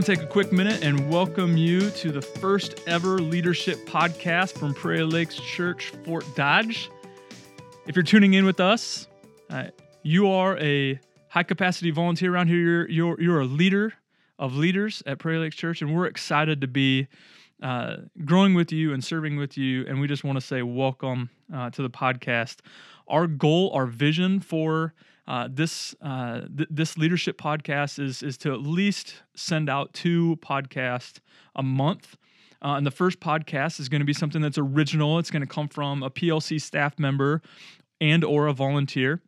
Want to take a quick minute and welcome you to the first ever leadership podcast from Prairie Lakes Church, Fort Dodge. If you're tuning in with us, uh, you are a high capacity volunteer around here. You're, you're, you're a leader of leaders at Prairie Lakes Church, and we're excited to be uh, growing with you and serving with you. And we just want to say welcome uh, to the podcast. Our goal, our vision for uh, this uh, th- this leadership podcast is is to at least send out two podcasts a month. Uh, and the first podcast is going to be something that's original. It's going to come from a PLC staff member and or a volunteer.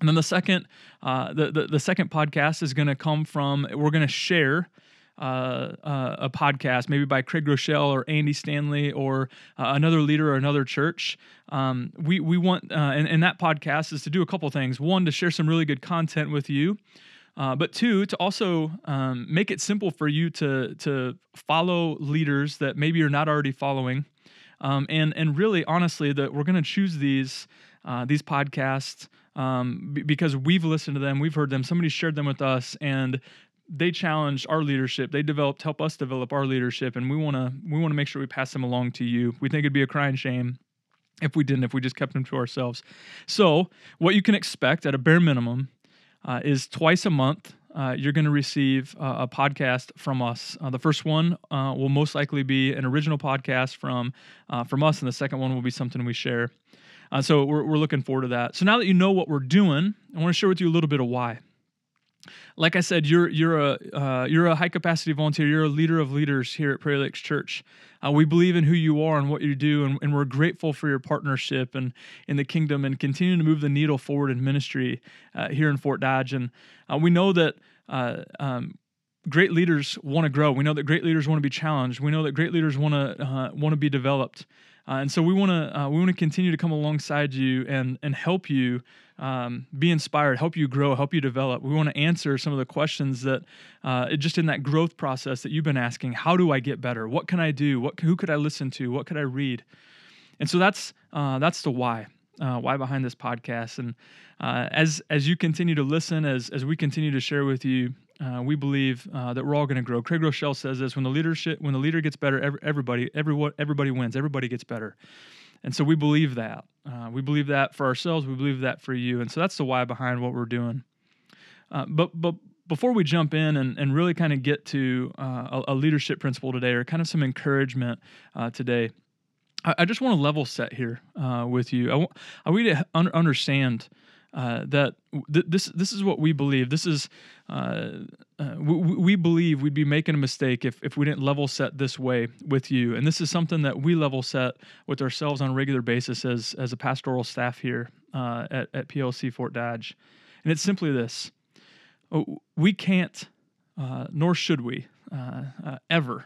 And then the second, uh, the, the, the second podcast is going to come from. We're going to share uh, uh, a podcast, maybe by Craig Groeschel or Andy Stanley or uh, another leader or another church. Um, we we want uh, and, and that podcast is to do a couple things. One, to share some really good content with you. Uh, but two, to also um, make it simple for you to to follow leaders that maybe you're not already following, um, and and really honestly that we're going to choose these uh, these podcasts um, b- because we've listened to them, we've heard them, somebody shared them with us, and they challenged our leadership. They developed, help us develop our leadership, and we want to we want to make sure we pass them along to you. We think it'd be a crying shame if we didn't, if we just kept them to ourselves. So, what you can expect at a bare minimum uh, is twice a month. Uh, you're going to receive uh, a podcast from us. Uh, the first one uh, will most likely be an original podcast from uh, from us, and the second one will be something we share. so we're, we're looking forward to that. So now that you know what we're doing, I want to share with you a little bit of why like I said, you're you're a uh, you're a high capacity volunteer. You're a leader of leaders here at Prairie Lakes Church. Uh, we believe in who you are and what you do, and, and, we're grateful for your partnership and in the kingdom and continuing to move the needle forward in ministry uh, here in Fort Dodge. And uh, we know that. Uh, um, great leaders want to grow. We know that great leaders want to be challenged. We know that great leaders want to uh, want to be developed. Uh, and so we want to uh, we want to continue to come alongside you and and help you um, be inspired, help you grow, help you develop. We want to answer some of the questions that uh, just in that growth process that you've been asking. How do I get better? What can I do? What who could I listen to? What could I read? And so that's uh, that's the why. Uh, why behind this podcast and uh, as as you continue to listen as as we continue to share with you uh, we believe uh, that we're all going to grow. Craig Groeschel says this: when the leadership, when the leader gets better, every, everybody, everyone, everybody wins. Everybody gets better, and so we believe that. Uh, we believe that for ourselves. We believe that for you, and so that's the why behind what we're doing. Uh, but but before we jump in and, and really kind of get to uh, a, a, leadership principle today, or kind of some encouragement uh, today, I, I, just want to level set here with you. I want I want you to un- understand uh, that th- this this is what we believe. This is uh, uh, we, we, believe we'd be making a mistake if if we didn't level set this way with you. And this is something that we level set with ourselves on a regular basis as as a pastoral staff here uh, at at PLC Fort Dodge. And it's simply this: oh, we can't, uh, nor should we, ever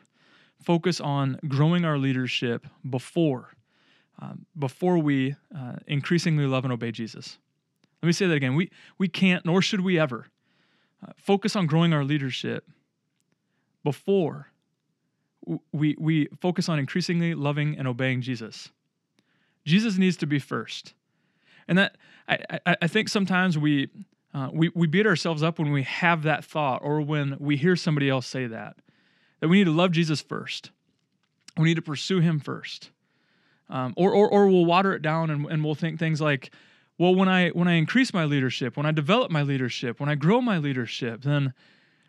focus on growing our leadership before. before we increasingly love and obey Jesus. Let me say that again. We, we can't, nor should we ever, uh, focus on growing our leadership before we, we focus on increasingly loving and obeying Jesus. Jesus needs to be first. And that I, I, I think sometimes we, uh, we, we beat ourselves up when we have that thought or when we hear somebody else say that, that we need to love Jesus first. We need to pursue him first. Um, or, or, or we'll water it down and, and we'll think things like, well when i when i increase my leadership when i develop my leadership when i grow my leadership then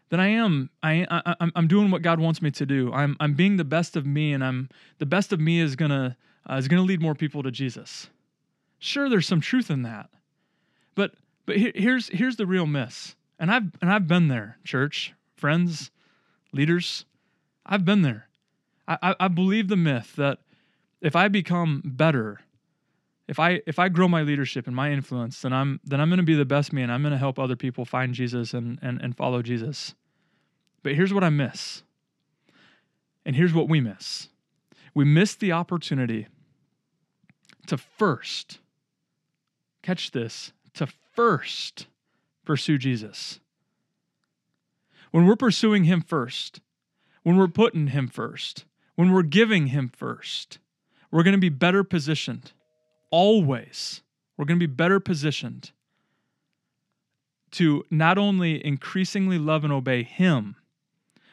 then i am i, I i'm doing what god wants me to do. I'm i'm being the best of me and i'm the best of me is gonna uh, is gonna lead more people to jesus. Sure there's some truth in that. But but here's here's the real miss. And i've and i've been there church friends leaders. I've been there. I i, I believe the myth that if i become better if I if I grow my leadership and my influence, then I'm then I'm going to be the best me and I'm going to help other people find Jesus and, and and follow Jesus. But here's what I miss. And here's what we miss. We miss the opportunity to first catch this, to first pursue Jesus. When we're pursuing him first, when we're putting him first, when we're giving him first, we're going to be better positioned always, we're going to be better positioned to not only increasingly love and obey Him,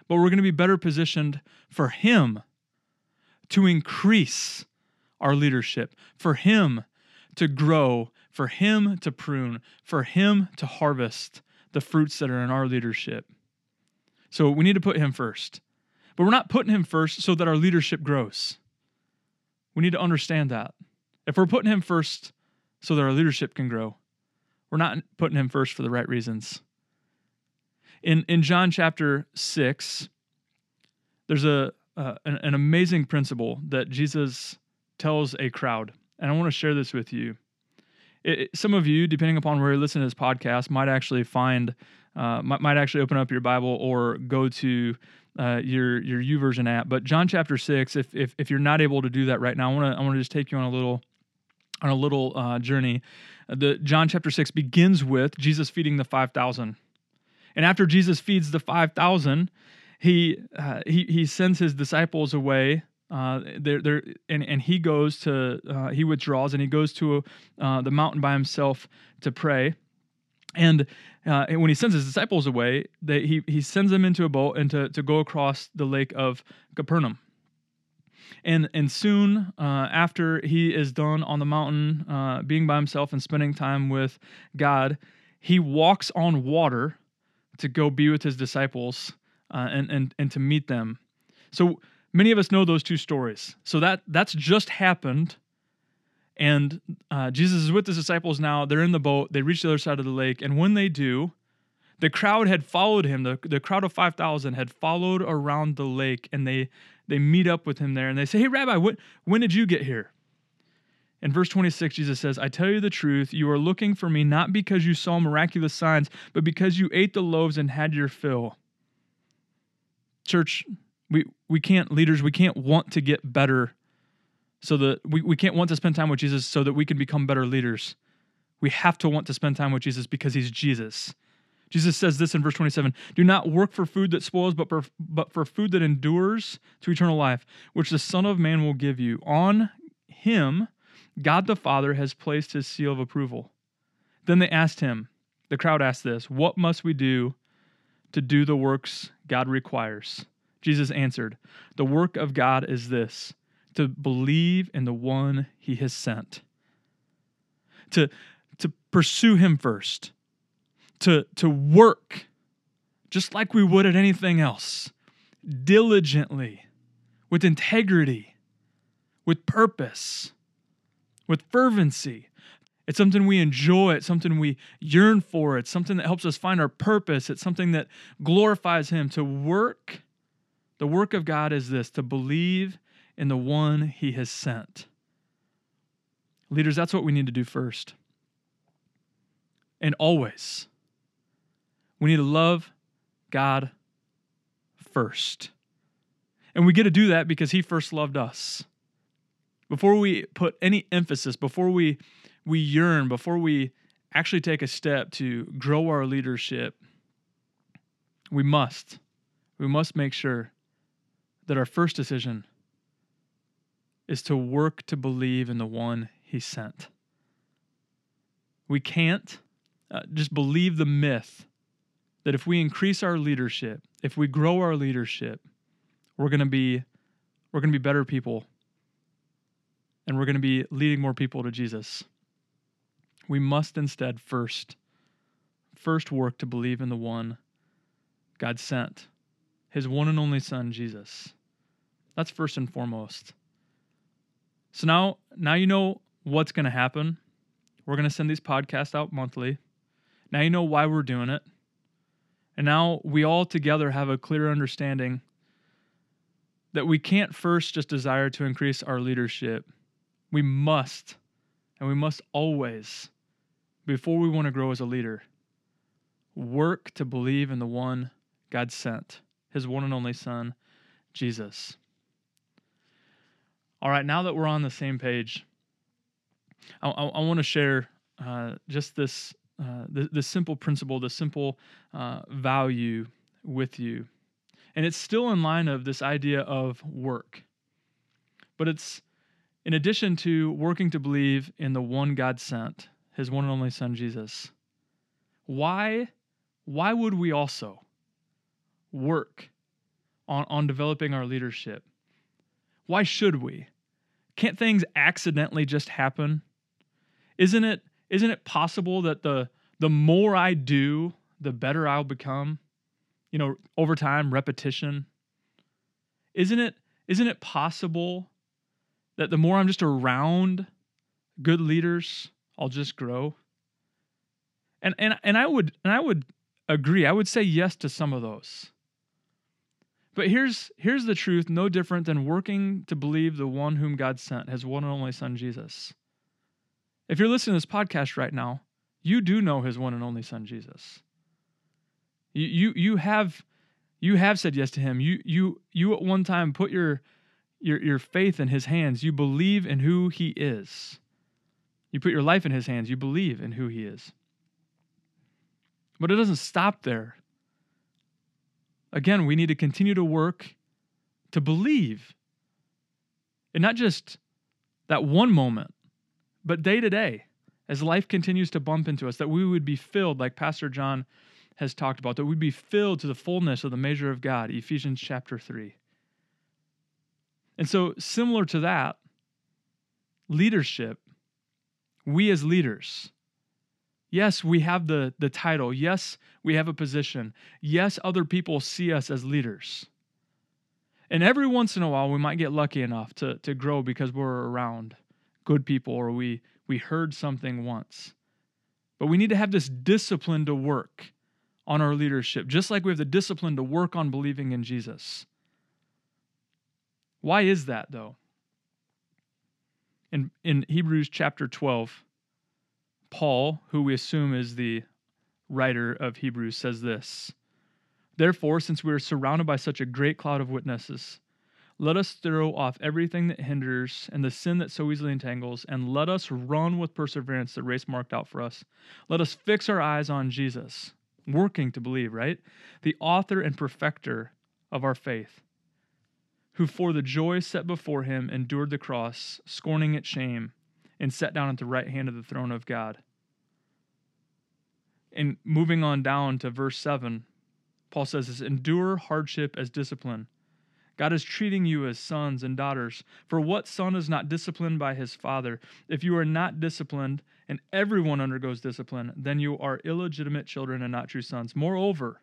but we're going to be better positioned for Him to increase our leadership, for Him to grow, for Him to prune, for Him to harvest the fruits that are in our leadership. So we need to put Him first. But we're not putting Him first so that our leadership grows. We need to understand that. If we're putting Him first so that our leadership can grow, we're not putting Him first for the right reasons. In, in John chapter 6, there's a, uh, an, an amazing principle that Jesus tells a crowd. And I want to share this with you. It, some of you, depending upon where you listen to this podcast, might actually find, uh, might, might actually open up your Bible or go to uh, your your YouVersion app. But John chapter six, if, if if you're not able to do that right now, I want to I want to just take you on a little on a little uh, journey. The John chapter six begins with Jesus feeding the five thousand, and after Jesus feeds the five thousand, he uh, he he sends his disciples away uh, there, there, and, and he goes to, uh, he withdraws and he goes to uh, the mountain by himself to pray. And, uh, and when he sends his disciples away, they, he, he sends them into a boat and to, to go across the lake of Capernaum. And, and soon uh, after he is done on the mountain, uh, being by himself and spending time with God, he walks on water to go be with his disciples and, and, and to meet them. So Many of us know those two stories. So that that's just happened. And uh, Jesus is with his disciples now. They're in the boat. They reach the other side of the lake. And when they do, the crowd had followed him. The, the crowd of 5,000 had followed around the lake and they, they meet up with him there and they say, Hey, Rabbi, what, when did you get here? In verse 26, Jesus says, I tell you the truth, you are looking for me not because you saw miraculous signs, but because you ate the loaves and had your fill. Church, we we can't leaders we can't want to get better so that we, we can't want to spend time with jesus so that we can become better leaders we have to want to spend time with jesus because he's jesus jesus says this in verse 27 do not work for food that spoils but for, but for food that endures to eternal life which the son of man will give you. On him god the father has placed his seal of approval. Then they asked him the crowd asked this what must we do to do the works god requires? Jesus answered, The work of God is this to believe in the one he has sent, to, to pursue him first, to, to work just like we would at anything else, diligently, with integrity, with purpose, with fervency. It's something we enjoy. It's something we yearn for. It's something that helps us find our purpose. It's something that glorifies Him to work the work of God is this to believe in the one he has sent. Leaders, that's what we need to do first. And always, we need to love God first. And we get to do that because he first loved us. Before we put any emphasis, before we, we yearn, before we actually take a step to grow our leadership, we must, we must make sure that our first decision is to work to believe in the one he sent. We can't uh, just believe the myth that if we increase our leadership, if we grow our leadership, we're going to be we're going to be better people and we're going to be leading more people to Jesus. We must instead first first work to believe in the one God sent, his one and only son Jesus. That's first and foremost. So now, now you know what's going to happen. We're going to send these podcasts out monthly. Now you know why we're doing it. And now we all together have a clear understanding that we can't first just desire to increase our leadership. We must, and we must always, before we want to grow as a leader, work to believe in the one God sent, his one and only Son, Jesus. All right, now that we're on the same page, I, I, I want to share uh, just this, uh, the, the simple principle, the simple uh, value with you. And it's still in line of this idea of work. But it's in addition to working to believe in the one God sent, his one and only son Jesus. Why why would we also work on, on developing our leadership? Why should we? Can't things accidentally just happen? Isn't it isn't it possible that the the more I do, the better I'll become? You know, over time, repetition. Isn't it isn't it possible that the more I'm just around good leaders, I'll just grow? And and and I would and I would agree. I would say yes to some of those. But here's here's the truth, no different than working to believe the one whom God sent, his one and only son Jesus. If you're listening to this podcast right now, you do know his one and only son Jesus. You you you have you have said yes to him. You you you at one time put your your your faith in his hands. You believe in who he is. You put your life in his hands. You believe in who he is. But it doesn't stop there. Again, we need to continue to work to believe. And not just that one moment, but day to day, as life continues to bump into us, that we would be filled, like Pastor John has talked about, that we'd be filled to the fullness of the measure of God, Ephesians chapter 3. And so, similar to that, leadership, we as leaders, Yes, we have the, the title. Yes, we have a position. Yes, other people see us as leaders. And every once in a while, we might get lucky enough to, to grow because we're around good people or we, we heard something once. But we need to have this discipline to work on our leadership, just like we have the discipline to work on believing in Jesus. Why is that, though? In, in Hebrews chapter 12, Paul, who we assume is the writer of Hebrews, says this Therefore, since we are surrounded by such a great cloud of witnesses, let us throw off everything that hinders and the sin that so easily entangles, and let us run with perseverance the race marked out for us. Let us fix our eyes on Jesus, working to believe, right? The author and perfecter of our faith, who for the joy set before him endured the cross, scorning its shame, and sat down at the right hand of the throne of God. And moving on down to verse 7, Paul says this endure hardship as discipline. God is treating you as sons and daughters. For what son is not disciplined by his father? If you are not disciplined, and everyone undergoes discipline, then you are illegitimate children and not true sons. Moreover,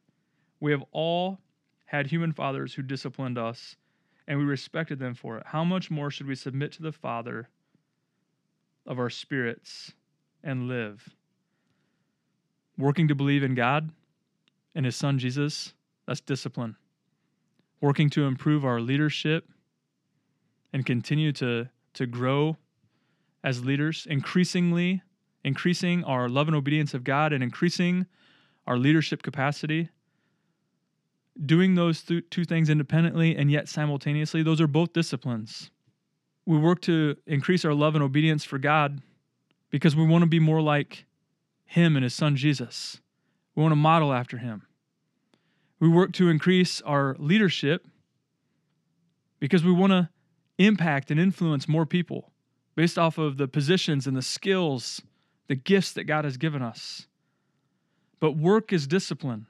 we have all had human fathers who disciplined us, and we respected them for it. How much more should we submit to the Father of our spirits and live? Working to believe in God and His Son Jesus, that's discipline. Working to improve our leadership and continue to, to grow as leaders, increasingly increasing our love and obedience of God and increasing our leadership capacity. Doing those th- two things independently and yet simultaneously, those are both disciplines. We work to increase our love and obedience for God because we want to be more like him and his son Jesus. We want to model after him. We work to increase our leadership because we want to impact and influence more people based off of the positions and the skills, the gifts that God has given us. But work is discipline.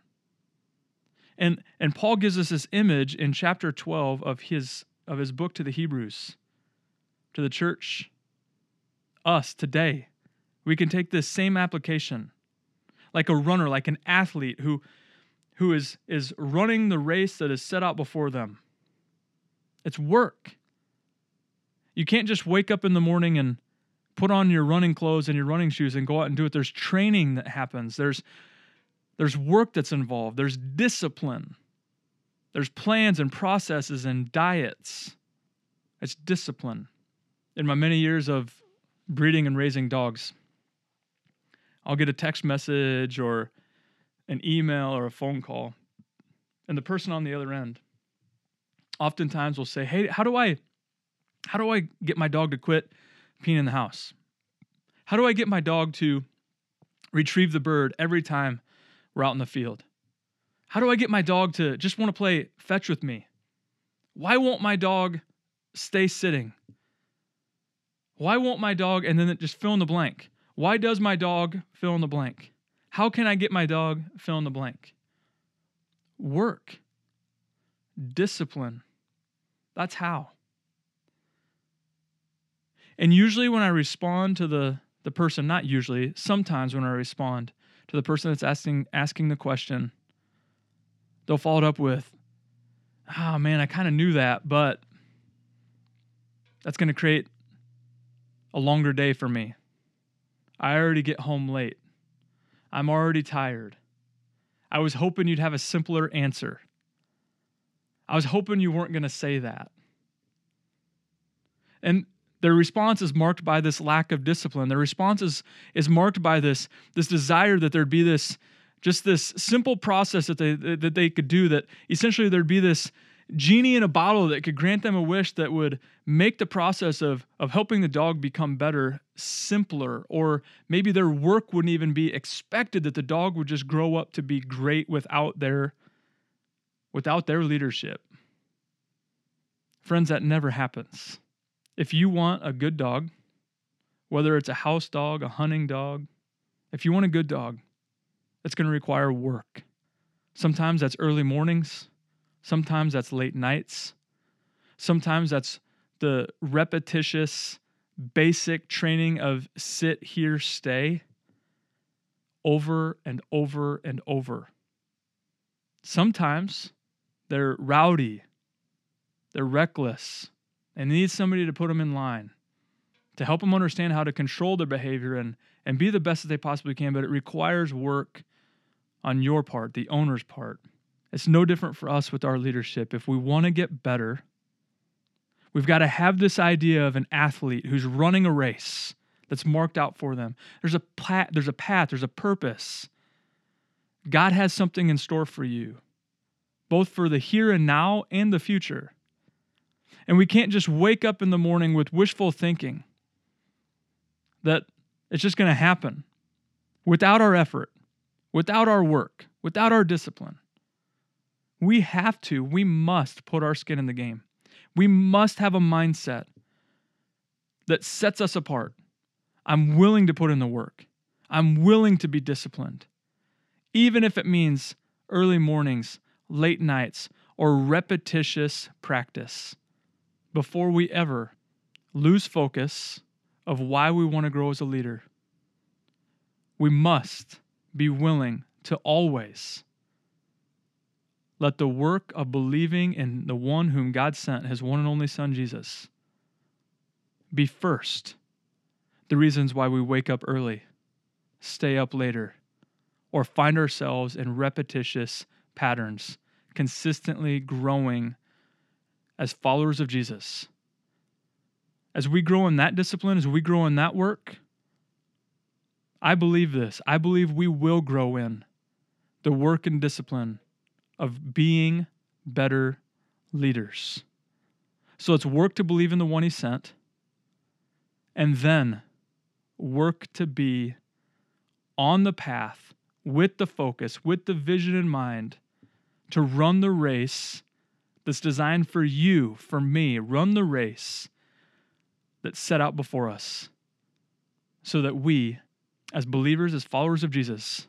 And, and Paul gives us this image in chapter 12 of his, of his book to the Hebrews, to the church, us today we can take this same application like a runner, like an athlete who, who is, is running the race that is set out before them. It's work. You can't just wake up in the morning and put on your running clothes and your running shoes and go out and do it. There's training that happens. There's there's work that's involved. There's discipline. There's plans and processes and diets. It's discipline. In my many years of breeding and raising dogs, I'll get a text message or an email or a phone call, and the person on the other end oftentimes will say, "Hey, how do I how do I get my dog to quit peeing in the house? How do I get my dog to retrieve the bird every time we're out in the field? How do I get my dog to just want to play fetch with me? Why won't my dog stay sitting? Why won't my dog and then just fill in the blank? Why does my dog fill in the blank? How can I get my dog fill in the blank? Work. discipline. That's how. And usually, when I respond to the, the person, not usually, sometimes when I respond to the person that's asking, asking the question, they'll follow it up with, Oh man, I kind of knew that, but that's going to create a longer day for me. I already get home late. I'm already tired. I was hoping you'd have a simpler answer. I was hoping you weren't going to say that. And their response is marked by this lack of discipline. Their response is, is marked by this, this desire that there'd be this just this simple process that they that they could do that essentially there'd be this genie in a bottle that could grant them a wish that would make the process of of helping the dog become better simpler or maybe their work wouldn't even be expected that the dog would just grow up to be great without their without their leadership friends that never happens if you want a good dog whether it's a house dog a hunting dog if you want a good dog it's going to require work. Sometimes that's early mornings, sometimes that's late nights, sometimes that's the repetitious, basic training of sit here, stay over and over and over. Sometimes they're rowdy, they're reckless, and need somebody to put them in line to help them understand how to control their behavior and, and be the best that they possibly can. But it requires work on your part, the owner's part. It's no different for us with our leadership. If we want to get better, we've got to have this idea of an athlete who's running a race that's marked out for them. There's a pla- there's a path, there's a purpose. God has something in store for you, both for the here and now and the future. And we can't just wake up in the morning with wishful thinking that it's just going to happen without our effort without our work, without our discipline. We have to, we must put our skin in the game. We must have a mindset that sets us apart. I'm willing to put in the work. I'm willing to be disciplined. Even if it means early mornings, late nights, or repetitious practice before we ever lose focus of why we want to grow as a leader. We must be willing to always let the work of believing in the one whom God sent, his one and only Son, Jesus, be first. The reasons why we wake up early, stay up later, or find ourselves in repetitious patterns, consistently growing as followers of Jesus. As we grow in that discipline, as we grow in that work, I believe this. I believe we will grow in the work and discipline of being better leaders. So it's work to believe in the one he sent, and then work to be on the path with the focus, with the vision in mind, to run the race that's designed for you, for me. Run the race that's set out before us so that we as believers, as followers of Jesus,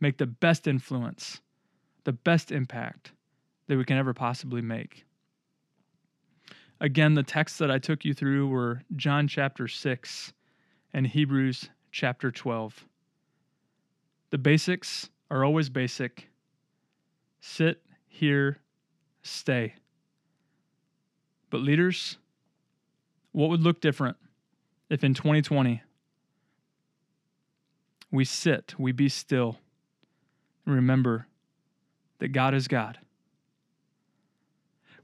make the best influence, the best impact that we can ever possibly make. Again, the texts that I took you through were John chapter 6 and Hebrews chapter 12. The basics are always basic sit, here, stay. But, leaders, what would look different if in 2020 we sit, we be still, remember that God is God.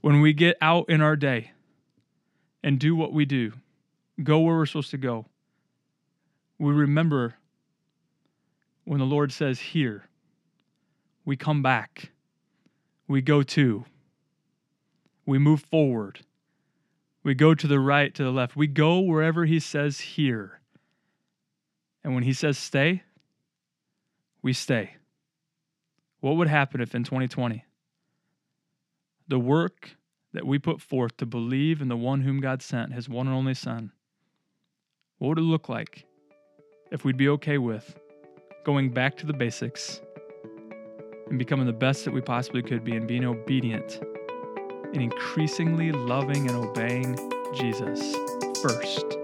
When we get out in our day and do what we do, go where we're supposed to go, we remember when the Lord says, Here, we come back, we go to, we move forward, we go to the right, to the left, we go wherever He says, Here. And when he says stay, we stay. What would happen if in 2020 the work that we put forth to believe in the one whom God sent, his one and only Son, what would it look like if we'd be okay with going back to the basics and becoming the best that we possibly could be and being obedient in increasingly loving and obeying Jesus first.